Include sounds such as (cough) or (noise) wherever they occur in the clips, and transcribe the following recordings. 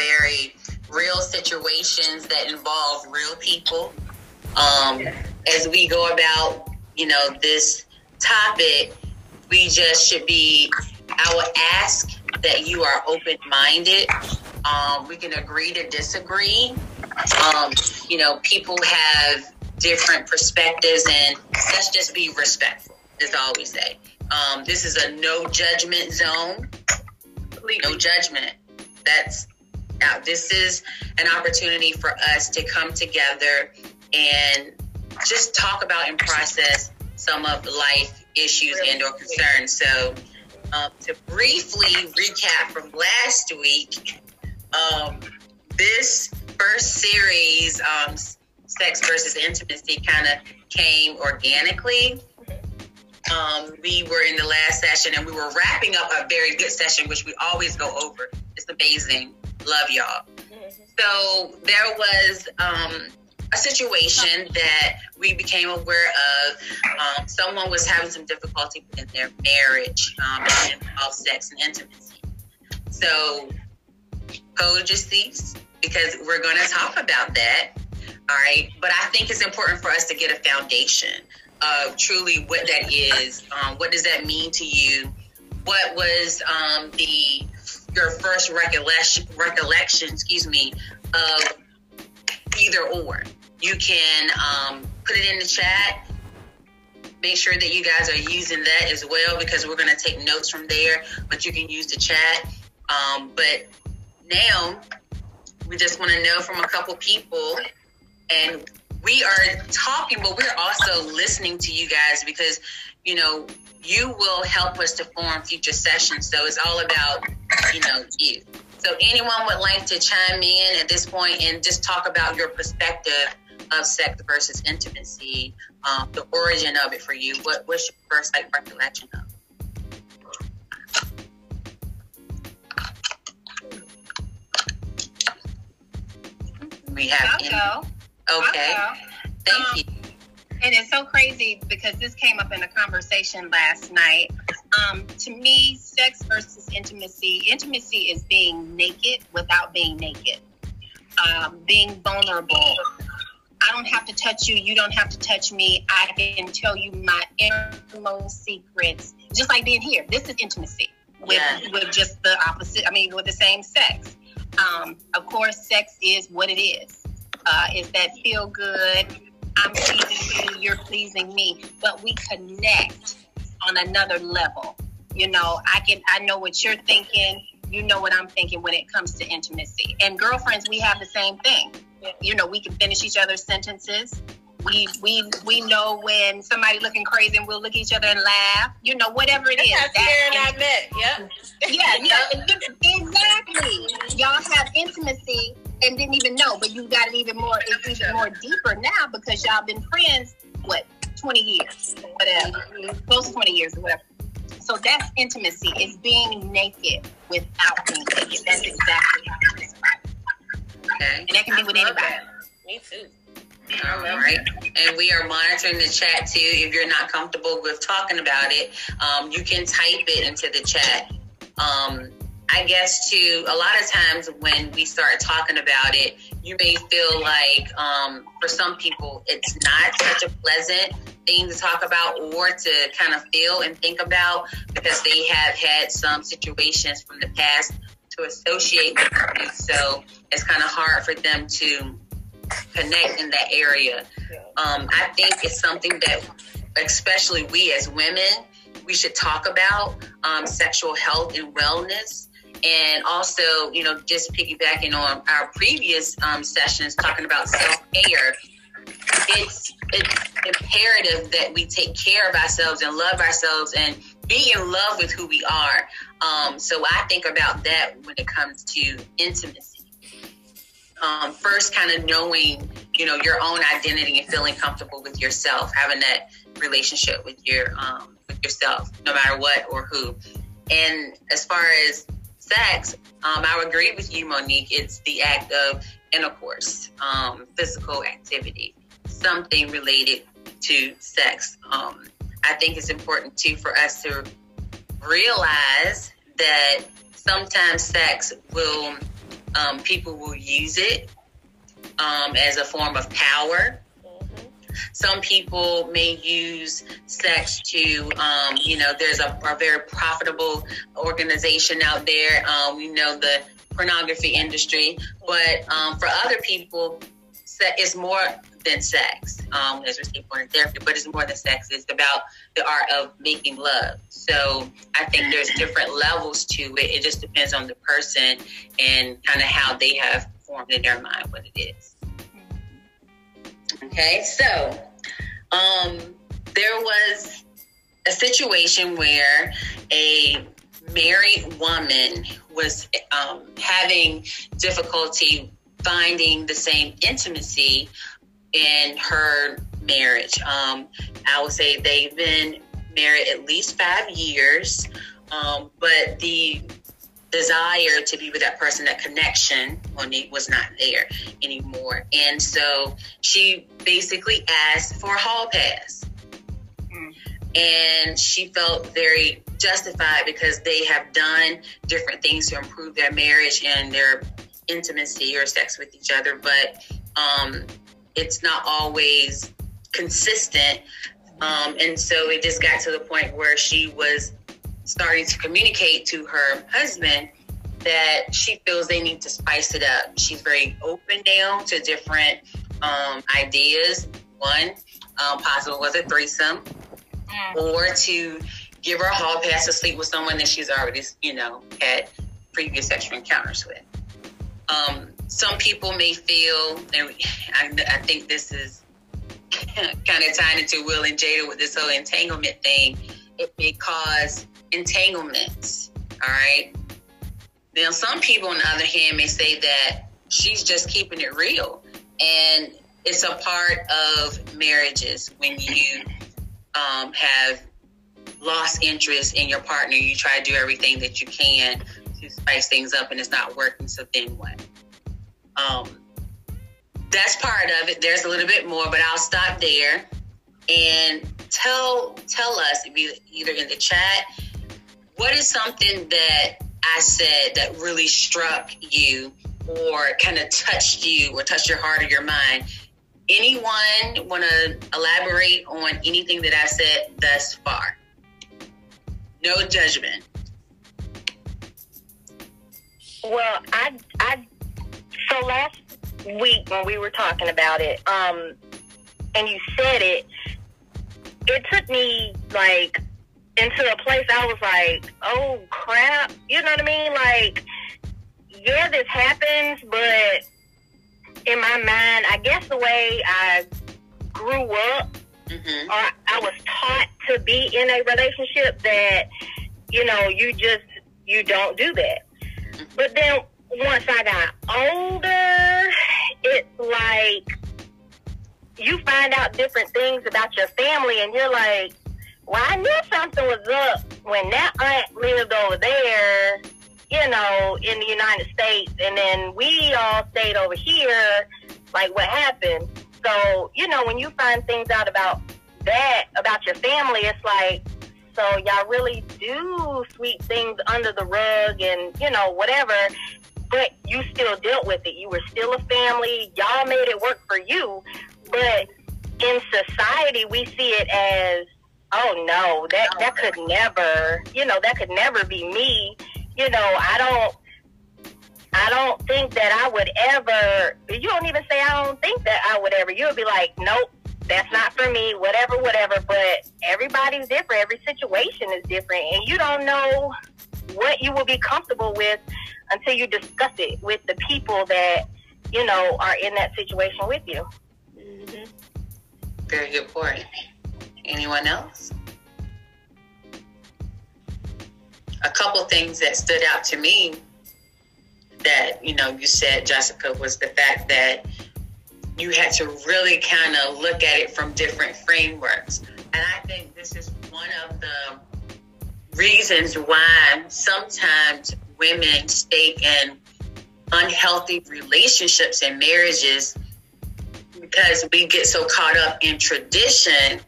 very real situations that involve real people. Um, as we go about, you know, this topic, we just should be, I would ask that you are open minded. Um, we can agree to disagree. Um, you know, people have different perspectives, and let's just be respectful, is all we say. Um, this is a no judgment zone. No judgment. That's out. This is an opportunity for us to come together and just talk about and process some of life issues and or concerns. So, um, to briefly recap from last week, um, this first series, um, sex versus intimacy, kind of came organically. Um, we were in the last session and we were wrapping up a very good session, which we always go over. It's amazing. Love y'all. So there was um, a situation that we became aware of. Um, someone was having some difficulty in their marriage um, and involved sex and intimacy. So code just ceased because we're going to talk about that. All right. But I think it's important for us to get a foundation of truly what that is. Um, what does that mean to you? What was um, the your first recollection recollection, excuse me, of either or? You can um, put it in the chat. Make sure that you guys are using that as well because we're going to take notes from there. But you can use the chat. Um, but now we just want to know from a couple people and we are talking, but we're also listening to you guys because, you know, you will help us to form future sessions. So it's all about, you know, you. So anyone would like to chime in at this point and just talk about your perspective of sex versus intimacy, um, the origin of it for you. What what's your first like recollection of? We have. I'll go. Okay. Thank Um, you. And it's so crazy because this came up in a conversation last night. Um, to me, sex versus intimacy, intimacy is being naked without being naked, um, being vulnerable. I don't have to touch you. You don't have to touch me. I can tell you my innermost secrets, just like being here. This is intimacy with, Yeah. with just the opposite. I mean, with the same sex. Um, of course, sex is what it is. Uh, is that feel good? I'm pleasing you, you're pleasing me, but we connect on another level. You know, I can I know what you're thinking, you know what I'm thinking when it comes to intimacy. And girlfriends, we have the same thing. You know, we can finish each other's sentences. We we we know when somebody looking crazy and we'll look at each other and laugh. You know, whatever it is. That's that- Sarah and I met. Yep. yeah, yeah, exactly. Y'all have intimacy and didn't even know, but you got it even more, it's even more deeper now because y'all been friends, what, 20 years, whatever, close to 20 years or whatever. So that's intimacy, is being naked without being naked. That's exactly how I describe. Okay. And that can be with I love anybody. that. Me too. All right. And we are monitoring the chat too. If you're not comfortable with talking about it, um, you can type it into the chat. Um, I guess too, a lot of times when we start talking about it, you may feel like um, for some people it's not such a pleasant thing to talk about or to kind of feel and think about because they have had some situations from the past to associate with you. So it's kind of hard for them to connect in that area. Um, I think it's something that, especially we as women, we should talk about um, sexual health and wellness. And also, you know, just piggybacking on our previous um, sessions talking about self care, it's it's imperative that we take care of ourselves and love ourselves and be in love with who we are. Um, so I think about that when it comes to intimacy. Um, first, kind of knowing, you know, your own identity and feeling comfortable with yourself, having that relationship with your um, with yourself, no matter what or who. And as far as sex, um, I would agree with you, Monique. It's the act of intercourse, um, physical activity, something related to sex. Um, I think it's important too for us to realize that sometimes sex will um, people will use it um, as a form of power. Some people may use sex to, um, you know, there's a, a, very profitable organization out there. Um, we know the pornography industry, but um, for other people, it's more than sex. Um, as we say, More Than Therapy, but it's more than sex. It's about the art of making love. So I think there's different levels to it. It just depends on the person and kind of how they have formed in their mind what it is. Okay, so um, there was a situation where a married woman was um, having difficulty finding the same intimacy in her marriage. Um, I would say they've been married at least five years, um, but the desire to be with that person, that connection was not there anymore. And so she basically asked for a hall pass. And she felt very justified because they have done different things to improve their marriage and their intimacy or sex with each other, but um, it's not always consistent. Um, and so it just got to the point where she was starting to communicate to her husband that she feels they need to spice it up. She's very open now to different um, ideas. One um, possible was a threesome, mm. or to give her a hall pass to sleep with someone that she's already, you know, had previous sexual encounters with. Um, some people may feel, and I, I think this is (laughs) kind of tying into Will and Jada with this whole entanglement thing. It may cause entanglements. All right. Now, some people, on the other hand, may say that she's just keeping it real. And it's a part of marriages when you um, have lost interest in your partner. You try to do everything that you can to spice things up, and it's not working. So then what? Um, that's part of it. There's a little bit more, but I'll stop there and tell tell us either in the chat what is something that I said that really struck you or kind of touched you or touched your heart or your mind. Anyone want to elaborate on anything that I said thus far? No judgment. Well, I, I, so last week when we were talking about it, um, and you said it, it took me like into a place I was like, oh crap, you know what I mean? Like, yeah, this happens, but in my mind, I guess the way I grew up, mm-hmm. or I was taught to be in a relationship that, you know, you just, you don't do that. Mm-hmm. But then once I got older, it's like you find out different things about your family, and you're like, well, I knew something was up when that aunt lived over there, you know, in the United States, and then we all stayed over here. Like, what happened? So, you know, when you find things out about that, about your family, it's like, so y'all really do sweep things under the rug and, you know, whatever. But you still dealt with it. You were still a family. Y'all made it work for you. But in society, we see it as oh no, that that could never, you know, that could never be me. You know, I don't. I don't think that I would ever. You don't even say I don't think that I would ever. You'll be like, nope, that's not for me. Whatever, whatever. But everybody's different. Every situation is different, and you don't know what you will be comfortable with until you discuss it with the people that you know are in that situation with you. Mm-hmm. Very good point. Anyone else? A couple things that stood out to me that, you know, you said, Jessica, was the fact that you had to really kind of look at it from different frameworks. And I think this is one of the reasons why sometimes women stay in unhealthy relationships and marriages because we get so caught up in tradition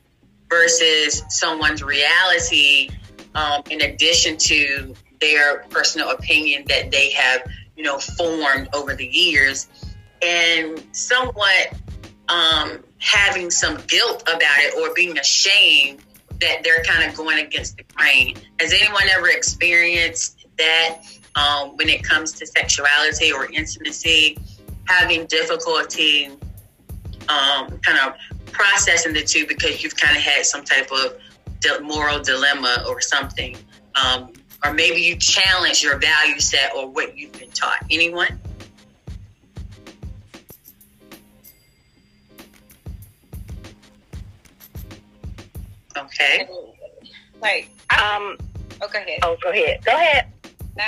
versus someone's reality um, in addition to their personal opinion that they have you know, formed over the years, and somewhat um, having some guilt about it or being ashamed that they're kind of going against the grain. Has anyone ever experienced that um, when it comes to sexuality or intimacy, having difficulty um, kind of processing the two because you've kind of had some type of moral dilemma or something? Um, or maybe you challenge your value set or what you've been taught. Anyone? Okay. Like, Um. oh, go ahead. Oh, go ahead. Go ahead. No.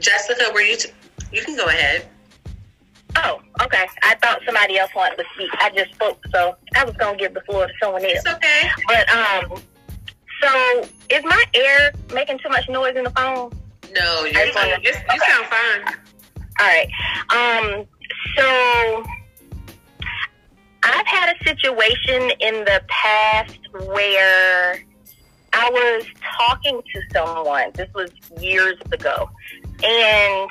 Jessica, were you? T- you can go ahead. Oh, okay. I thought somebody else wanted to speak. I just spoke, so I was gonna give the floor to someone else. It's okay. But um, so is my ear making too much noise in the phone? No, you're You, you sound fine. All right. Um, so I've had a situation in the past where I was talking to someone. This was years ago, and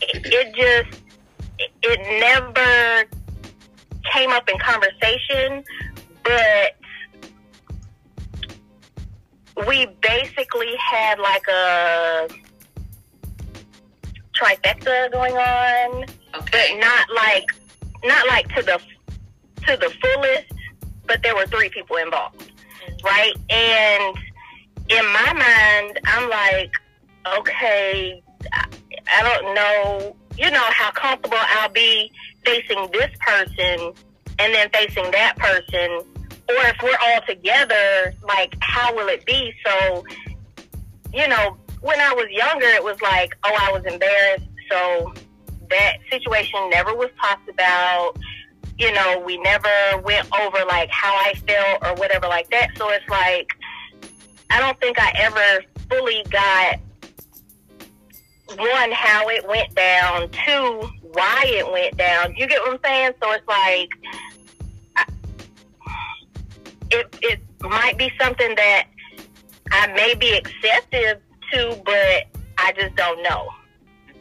(laughs) it, just it, never came up in conversation, but we basically had like a trifecta going on, but okay. not like not like to the to the fullest. But there were three people involved, right? And in my mind, I'm like, okay, I, don't know, you know, how comfortable I'll be facing this person and then facing that person, or if we're all together, like, how will it be? So, you know, when I was younger, it was like, oh, I was embarrassed. So that situation never was talked about. You know, we never went over like how I felt or whatever like that. So it's like, I don't think I ever fully got one, how it went down, two, why it went down. You get what I'm saying? So it's like, I, it, it might be something that I may be excessive to, but I just don't know.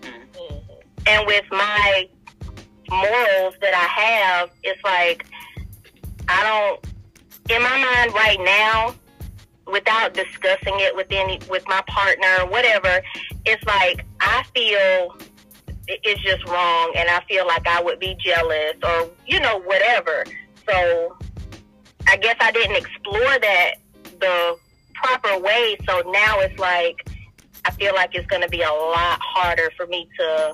Mhm. And with my morals that I have, it's like I don't. In my mind, right now, without discussing it with any with my partner, or whatever, it's like I feel it's just wrong, and I feel like I would be jealous or you know whatever. So I guess I didn't explore that the proper way. So now it's like I feel like it's going to be a lot harder for me to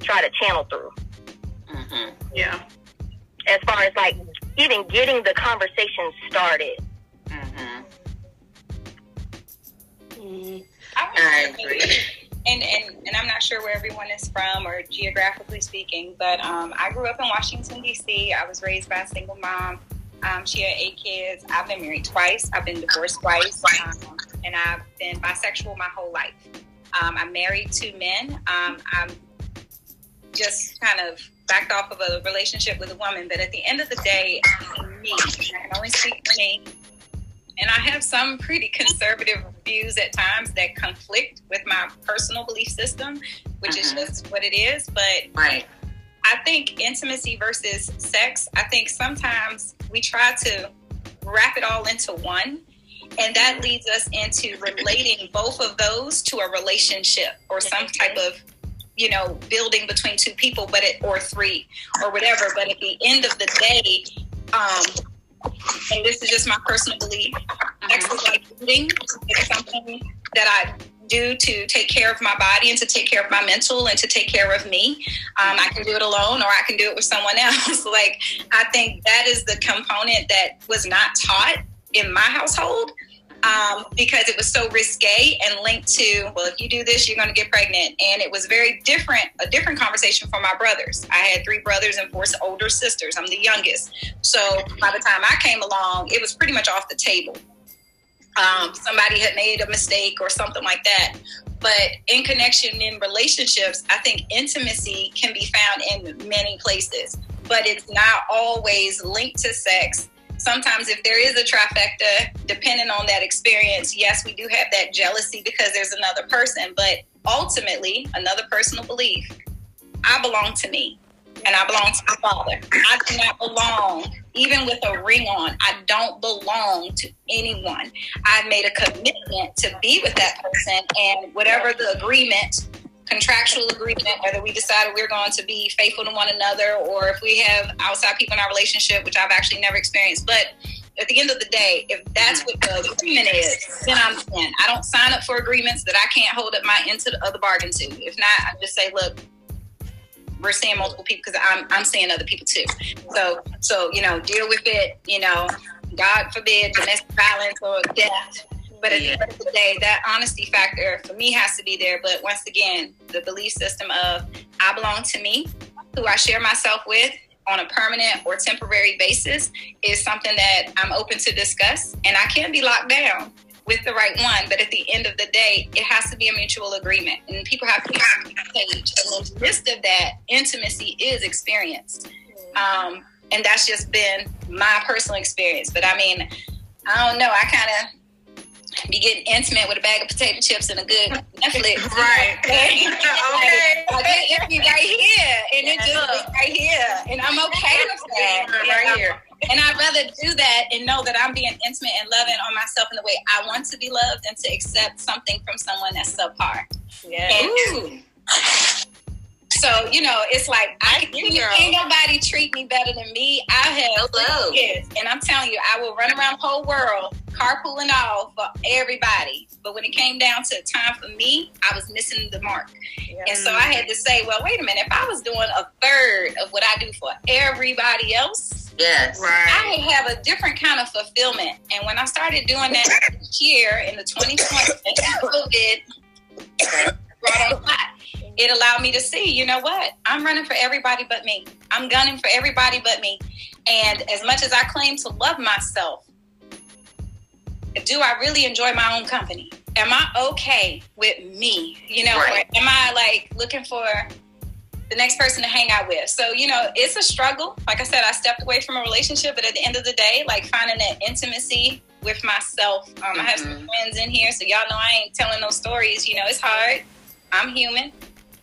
try to channel through. Mhm. Yeah. As far as like even getting the conversation started. Mhm. I, I agree. And, and and I'm not sure where everyone is from or geographically speaking, but um, I grew up in Washington D.C. I was raised by a single mom. Um, she had eight kids. I've been married twice. I've been divorced twice, um, and I've been bisexual my whole life. Um, I'm married to men. Um, I'm just kind of backed off of a relationship with a woman, but at the end of the day, me, I can only speak for me. And I have some pretty conservative views at times that conflict with my personal belief system, which is Mhm. just what it is. But Right. I think intimacy versus sex, I think sometimes we try to wrap it all into one. And that leads us into relating both of those to a relationship or some type of, you know, building between two people, but it or three or whatever. But at the end of the day, um, and this is just my personal belief, is like eating. It's something that I do to take care of my body and to take care of my mental and to take care of me. Um, I can do it alone or I can do it with someone (laughs) else. like, I think that is the component that was not taught in my household um, because it was so risque and linked to, well, if you do this, you're going to get pregnant. And it was very different, a different conversation for my brothers. I had three brothers and four older sisters. I'm the youngest. So by the time I came along, it was pretty much off the table um, somebody had made a mistake or something like that. But in connection in relationships, I think intimacy can be found in many places, but it's not always linked to sex. Sometimes if there is a trifecta, depending on that experience, yes, we do have that jealousy because there's another person, but ultimately, another personal belief, I belong to me and I belong to my father. I do not belong, even with a ring on, I don't belong to anyone. I've made a commitment to be with that person and whatever the agreement contractual agreement, whether we decided we're going to be faithful to one another or if we have outside people in our relationship, which I've actually never experienced. But at the end of the day, if that's what the agreement is, then I'm in. I don't sign up for agreements that I can't hold up my end of the other bargain to. If not, I just say, look, we're seeing multiple people because I'm I'm seeing other people too. So so you know, deal with it. You know, God forbid domestic violence or death but at yeah. the end of the day, that honesty factor for me has to be there. But once again, the belief system of I belong to me, who I share myself with on a permanent or temporary basis is something that I'm open to discuss. And I can be locked down with the right one. But at the end of the day, it has to be a mutual agreement. And people have to be on the page. And the midst of that, intimacy is experienced. Um, and that's just been my personal experience. But I mean, I don't know. I kind of be getting intimate with a bag of potato chips and a good Netflix. (laughs) right. (laughs) (laughs) okay. I get intimate right here, and it just right here, and I'm okay with that. Right here. And I'd rather do that and know that I'm being intimate and loving on myself in the way I want to be loved and to accept something from someone that's subpar. Yeah. And, so you know, it's like I can't nobody treat me better than me. I have Hello. kids, and I'm telling you, I will run around the whole world carpooling off for everybody. But when it came down to time for me, I was missing the mark. Yeah. And so I had to say, well, wait a minute. If I was doing a third of what I do for everybody else, yes, right. I would have a different kind of fulfillment. And when I started doing that this year in the 2020, (laughs) COVID brought on it allowed me to see, you know what? I'm running for everybody but me. I'm gunning for everybody but me. And as much as I claim to love myself, do I really enjoy my own company? Am I okay with me? You know, right. am I like looking for the next person to hang out with? So, you know, it's a struggle. Like I said, I stepped away from a relationship, but at the end of the day, like finding that intimacy with myself. Um, mm-hmm. I have some mm-hmm. friends in here, so y'all know I ain't telling no stories. You know, it's hard. I'm human.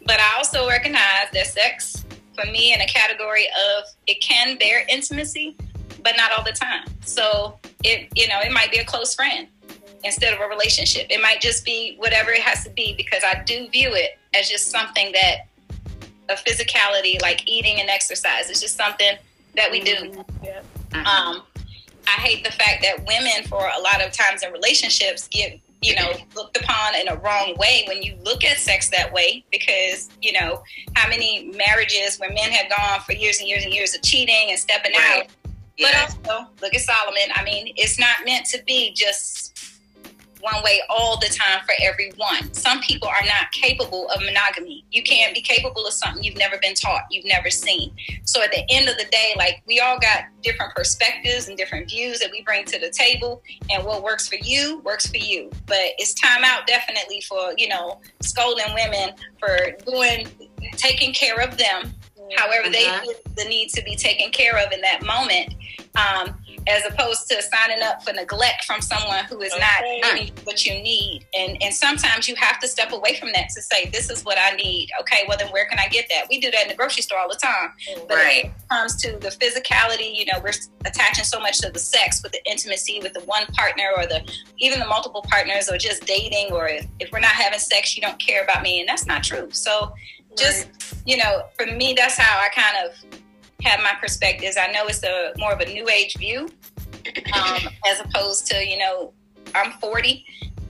But I also recognize that sex, for me, in a category of it can bear intimacy, but not all the time. So it, you know, it might be a close friend instead of a relationship. It might just be whatever it has to be because I do view it as just something that a physicality like eating and exercise. It's just something that we do. Mm-hmm. Yeah. Um, I hate the fact that women, for a lot of times in relationships, get you know, looked upon in a wrong way when you look at sex that way because, you know, how many marriages where men have gone for years and years and years of cheating and stepping right. out. But also, look at Solomon. I mean, it's not meant to be just one way all the time for everyone. Some people are not capable of monogamy. You can't be capable of something you've never been taught, you've never seen. So at the end of the day, like we all got different perspectives and different views that we bring to the table, and what works for you works for you. But it's time out definitely for, you know, scolding women for doing taking care of them however they uh-huh. feel the need to be taken care of in that moment. Um, as opposed to signing up for neglect from someone who is okay. not giving you what you need. And and sometimes you have to step away from that to say, this is what I need. Okay, well then where can I get that? We do that in the grocery store all the time. But right. when it comes to the physicality, you know, we're attaching so much to the sex with the intimacy with the one partner or the even the multiple partners or just dating or if, if we're not having sex, you don't care about me. And that's not true. So just, right. you know, for me that's how I kind of have my perspectives. I know it's a more of a new age view, um, as opposed to you know I'm 40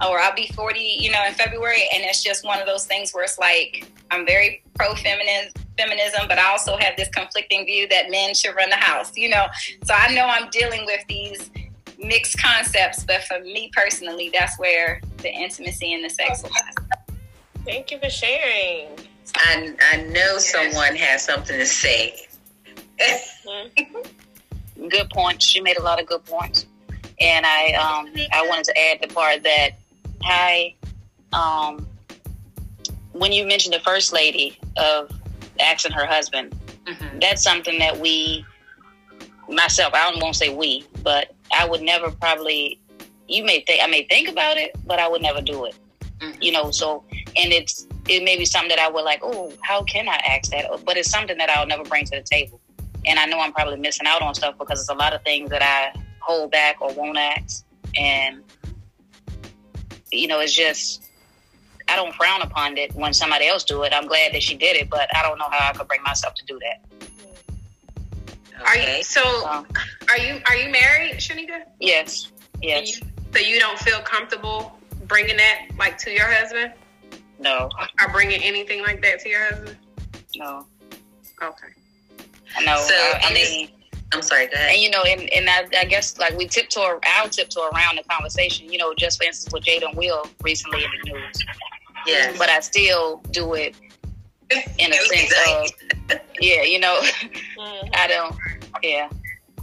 or I'll be 40, you know, in February, and it's just one of those things where it's like I'm very pro feminism, feminism, but I also have this conflicting view that men should run the house, you know. So I know I'm dealing with these mixed concepts, but for me personally, that's where the intimacy and the sex lies. Thank you for sharing. I, I know someone has something to say. Good points. She made a lot of good points, and I um, I wanted to add the part that I um, when you mentioned the first lady of asking her husband, mm-hmm. that's something that we myself. I don't want to say we, but I would never probably. You may think I may think about it, but I would never do it. Mhm. You know, so and it's it may be something that I would like. Oh, how can I ask that? But it's something that I'll never bring to the table. And I know I'm probably missing out on stuff because there's a lot of things that I hold back or won't ask, and you know, it's just I don't frown upon it when somebody else do it. I'm glad that she did it, but I don't know how I could bring myself to do that. Are you so? Um, Are you are you married, Shanika? yes, yes, you- So you don't feel comfortable bringing that like to your husband, no, or bringing anything like that to your husband? no, Okay. No. So, I, I and this- mean. I'm sorry. Go ahead. And you know, and, and I, I guess like we tiptoe, I'll tiptoe around the conversation. You know, just for instance with Jada and Will recently in the news, Yes. but I still do it in a sense of, yeah, you know, mm-hmm. I don't, yeah,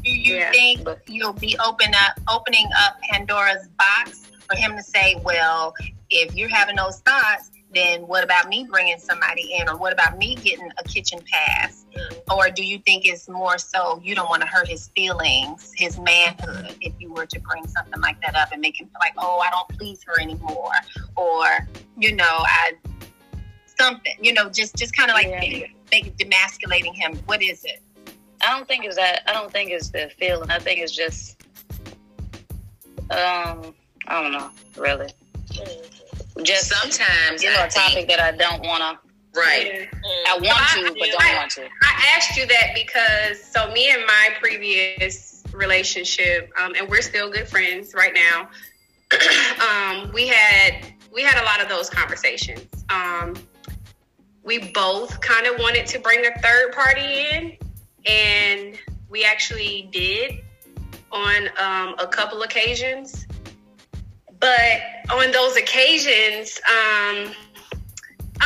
Do you Yeah. think but you'll be open up, opening up Pandora's box for him to say, "Well, if you're having those thoughts, then what about me bringing somebody in, or what about me getting a kitchen pass?" Mm. Or do you think it's more so you don't want to hurt his feelings, his manhood, if you were to bring something like that up and make him feel like, "Oh, I don't please her anymore," or you know, I something, you know, just just kind of like Yeah. make, make demasculating him. What is it? I don't think it's that. I don't think it's the feeling. I think it's just, um, I don't know, really, just Sometimes you know, I a topic think, that I don't want to. Right. I want to, but don't want to. I asked you that because so me and my previous relationship, um, and we're still good friends right now. (clears throat) um, we had we had a lot of those conversations. Um, we both kind of wanted to bring a third party in, and we actually did on um, a couple occasions. But on those occasions, um,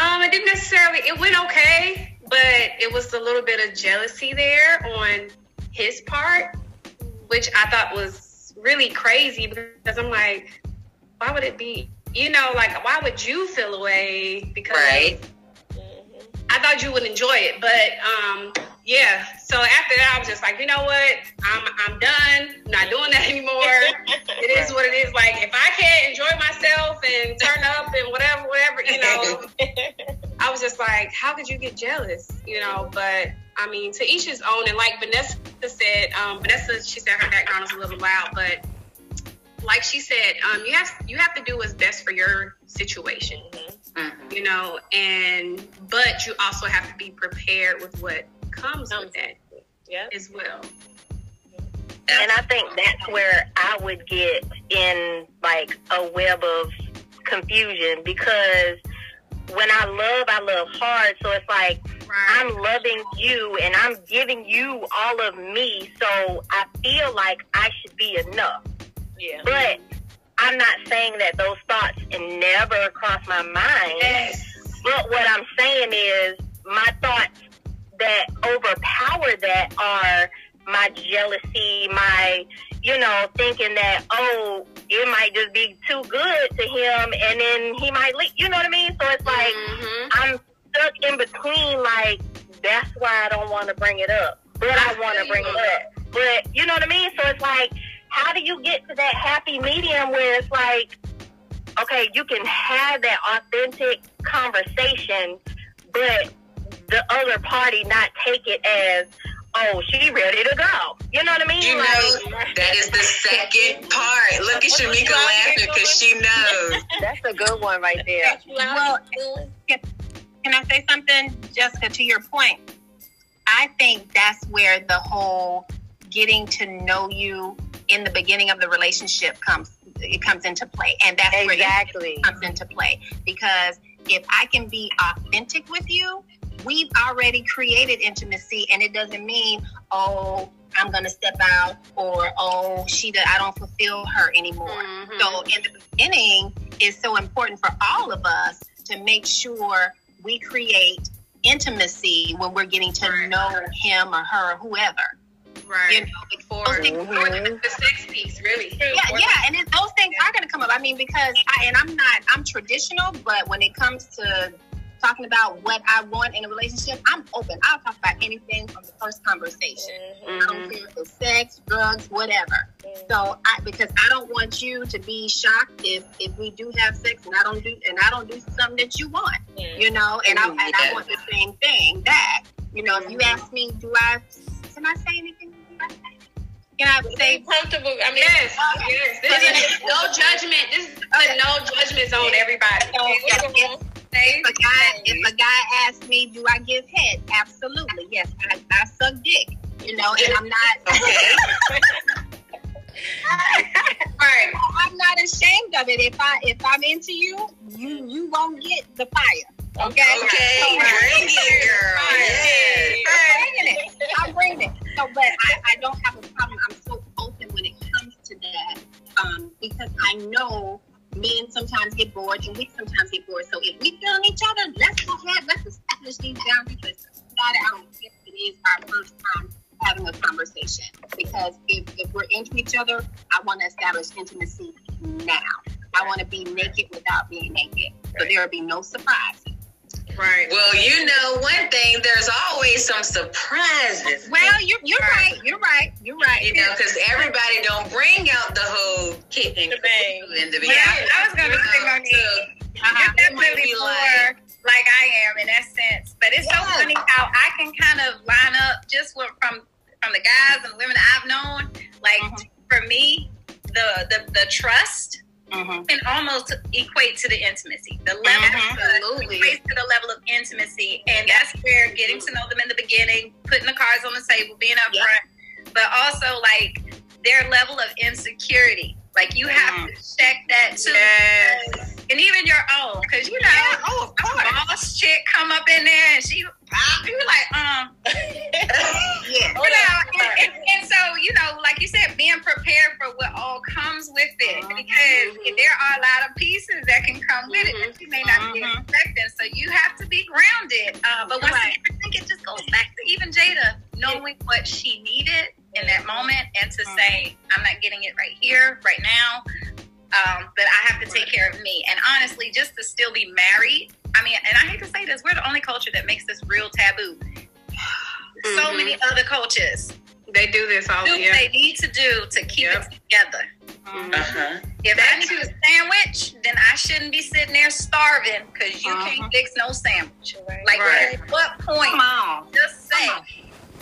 um, it didn't necessarily. It went okay, but it was a little bit of jealousy there on his part, which I thought was really crazy because I'm like, why would it be? You know, like why would you feel away? Because Right. I thought you would enjoy it, but um, yeah. So after that, I was just like, you know what? I'm I'm done. I'm not doing that (laughs) anymore. It is what it is. Like if I can't enjoy myself and turn up and whatever, whatever, you know. (laughs) I was just like, how could you get jealous? You know, but I mean, to each his own. And like Vanessa said, um, Vanessa, she said her background is a little loud, but like she said, um, you have you have to do what's best for your situation. Mhm. You know, and but you also have to be prepared with what comes with that Yeah. as well. And I think that's where I would get in like a web of confusion because when I love, I love hard. So it's like I'm loving you and I'm giving you all of me. So I feel like I should be enough. Yeah. But I'm not saying that those thoughts never cross my mind. Yes. But what I'm saying is my thoughts that overpower that are my jealousy, my, you know, thinking that, oh, it might just be too good to him and then he might leave. You know what I mean? So it's like Mhm. I'm stuck in between, like, that's why I don't want to bring it up. But I want to bring it up. But, you know what I mean? So it's like, how do you get to that happy medium where it's like, okay, you can have that authentic conversation, but the other party not take it as, oh, she ready to go. You know what I mean? You know, that is the second part. Look at Shamika laughing because she knows. (laughs) That's a good one right there. Well, can I say something, Jessica, to your point? I think that's where the whole getting to know you in the beginning of the relationship comes it comes into play. And that's where Exactly. it comes into play. Because if I can be authentic with you, we've already created intimacy and it doesn't mean, oh, I'm gonna step out or oh she I don't fulfill her anymore. Mhm. So in the beginning, it's so important for all of us to make sure we create intimacy when we're getting to Right. know him or her or whoever. right You know, before, before the, sex piece, really. yeah, yeah, and it, those things are going to come up. I mean, because I and I'm not I'm traditional, but when it comes to talking about what I want in a relationship, I'm open. I'll talk about anything from the first conversation. I don't mm-hmm. care if it's sex, drugs, whatever. Mm-hmm. So I because I don't want you to be shocked if if we do have sex and I don't do and I don't do something that you want. You know, and I and I want the same thing back. You know, if you mm-hmm. ask me, do I can I say anything? Can I say comfortable. I mean, Yes, oh, yes. This is no judgment. This is a no judgment zone, everybody. So if, a guy if a guy asks me, do I give head? Absolutely, yes. I, I suck dick. You know, and I'm not. (laughs) (laughs) Right. I'm not ashamed of it. If I if I'm into you, you you won't get the fire. Okay. Okay, So, bring it, girl. Yes. I'm bringing it. I'm bringing it. So, but I, I don't sometimes get bored and we sometimes get bored. So if we feeling each other, let's go ahead. Let's establish these boundaries. Let's talk about it. I don't if it is our first time having a conversation because if, if we're into each other, I want to establish intimacy now. I want to be naked without being naked. So there will be no surprises. Right. Well, you know one thing. There's always some surprises. Well, you're, you're right. You're right. You're right. you know, because everybody don't bring out the whole kit and bang. in the beginning. Yeah, beginning. I was gonna say, Monique, Uh-huh. you're definitely be more like- like, I am in that sense. But it's so funny how I can kind of line up just what, from from the guys and the women that I've known. Like Mhm. for me, the the the trust Mhm. can almost equate to the intimacy. The level Mhm. of Absolutely. equates to the level of intimacy, and that's where getting to know them in the beginning, putting the cards on the table, being upfront, Yeah. but also like their level of insecurity. Like you have to check that too, Yes. and even your own, because you know, Oh, of course. a boss chick come up in there and she pop, you like, um, (laughs) Yeah. you know, and, and, and so you know, like you said, being prepared for what all comes with it, Mhm. because there are a lot of pieces that can come with it that you may not be Mhm. expecting. So you have to be grounded. Uh, but once Right. again, I think it just goes back to even Jada knowing what she needed in that moment, and to say, I'm not getting it right here, right now. Um, but I have to take care of me. And honestly, just to still be married. I mean, and I hate to say this, we're the only culture that makes this real taboo. So Mhm. many other cultures They do this all do year. what they need to do to keep Yep. it together. Uh-huh. If That I need too- a sandwich, then I shouldn't be sitting there starving because you Uh-huh. can't fix no sandwich. Like, Right. at what point? Come on. Just say,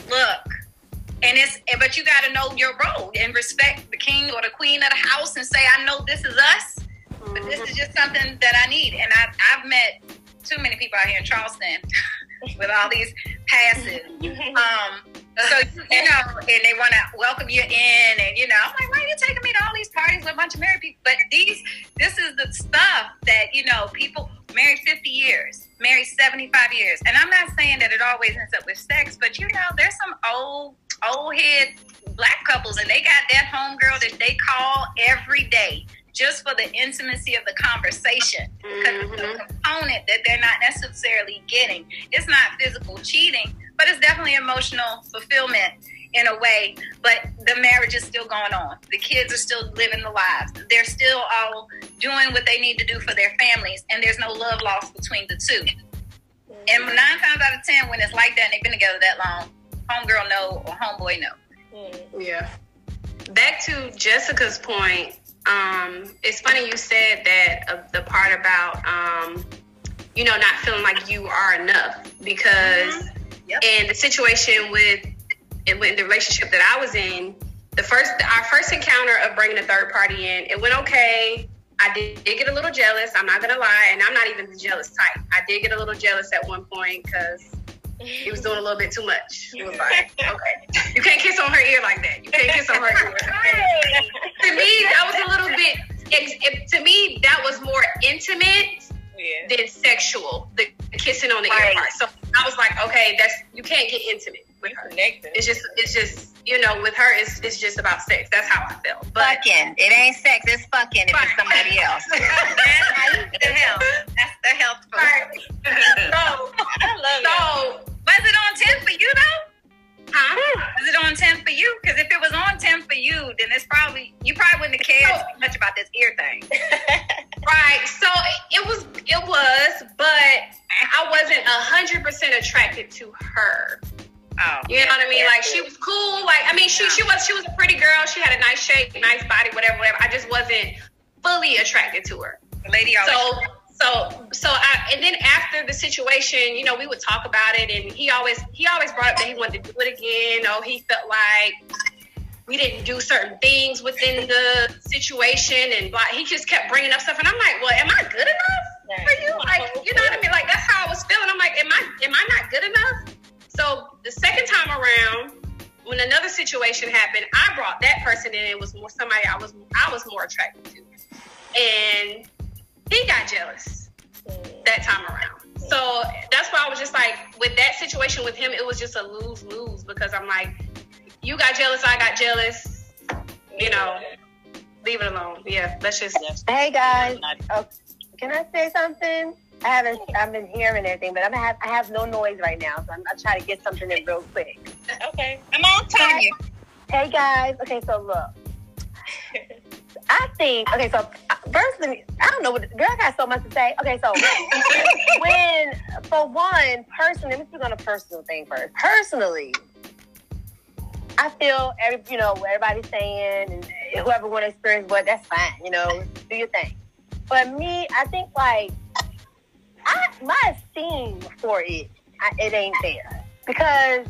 look, and it's but you got to know your role and respect the king or the queen of the house and say, I know this is us, but this is just something that I need. And I, I've met too many people out here in Charleston (laughs) with all these passes. (laughs) Um, so you know, and they want to welcome you in, and you know, I'm like, why are you taking me to all these parties with a bunch of married people? But these, this is the stuff that you know, people married 50 years, married 75 years, and I'm not saying that it always ends up with sex, but you know, there's some old, old head black couples, and they got that homegirl that they call every day. Just for the intimacy of the conversation, because it's Mhm. a component that they're not necessarily getting. It's not physical cheating, but it's definitely emotional fulfillment in a way. But the marriage is still going on. The kids are still living the lives. They're still all doing what they need to do for their families, and there's no love lost between the two. And nine times out of ten, when it's like that and they've been together that long, homegirl no or homeboy know. Yeah. Back to Jessica's point, um, it's funny you said that uh, the part about um, you know not feeling like you are enough because Yep. in the situation with in with the relationship that I was in, the first our first encounter of bringing a third party in, it went okay. I did, did get a little jealous. I'm not gonna lie, and I'm not even the jealous type. I did get a little jealous at one point because he was doing a little bit too much. It was like, (laughs) okay, you can't kiss on her ear like that. You can't kiss on her ear. to me, that was a little bit. It, it, to me, that was more intimate Yeah. than sexual. The, kissing on the ear part. So I was like, okay, that's you can't get intimate with her. Connected. It's just, it's just, you know, with her, it's, it's just about sex. That's how I felt. But Fucking. It ain't sex. It's fucking if it's somebody else. (laughs) situation, you know, we would talk about it, and he always he always brought up that he wanted to do it again. Oh, he felt like we didn't do certain things within the situation, and blah. He just kept bringing up stuff, and I'm like, well, am I good enough for you? Like, you know what I mean? Like that's how I was feeling. I'm like, am I am I not good enough? So the second time around, when another situation happened, I brought that person in. It was more somebody I was I was more attracted to, and he got jealous that time around. So that's why I was just like, with that situation with him, it was just a lose lose because I'm like, you got jealous, I got jealous, you know, leave it alone. Yeah, let's just. Hey guys, oh, can I say something? I haven't, I've been hearing everything, but I'm have, I have no noise right now, so I'm, I'm trying to get something in real quick. okay. I'm on Tanya. Hey guys, okay, so look, I think, okay, so first, let me, I don't know what, girl, I got so much to say. Okay, so (laughs) when, for one, personally, let me speak on a personal thing first. Personally, I feel every, you know, what everybody's saying, and whoever want to experience what, that's fine, you know, do your thing. But me, I think like, I my esteem for it, I, it ain't there because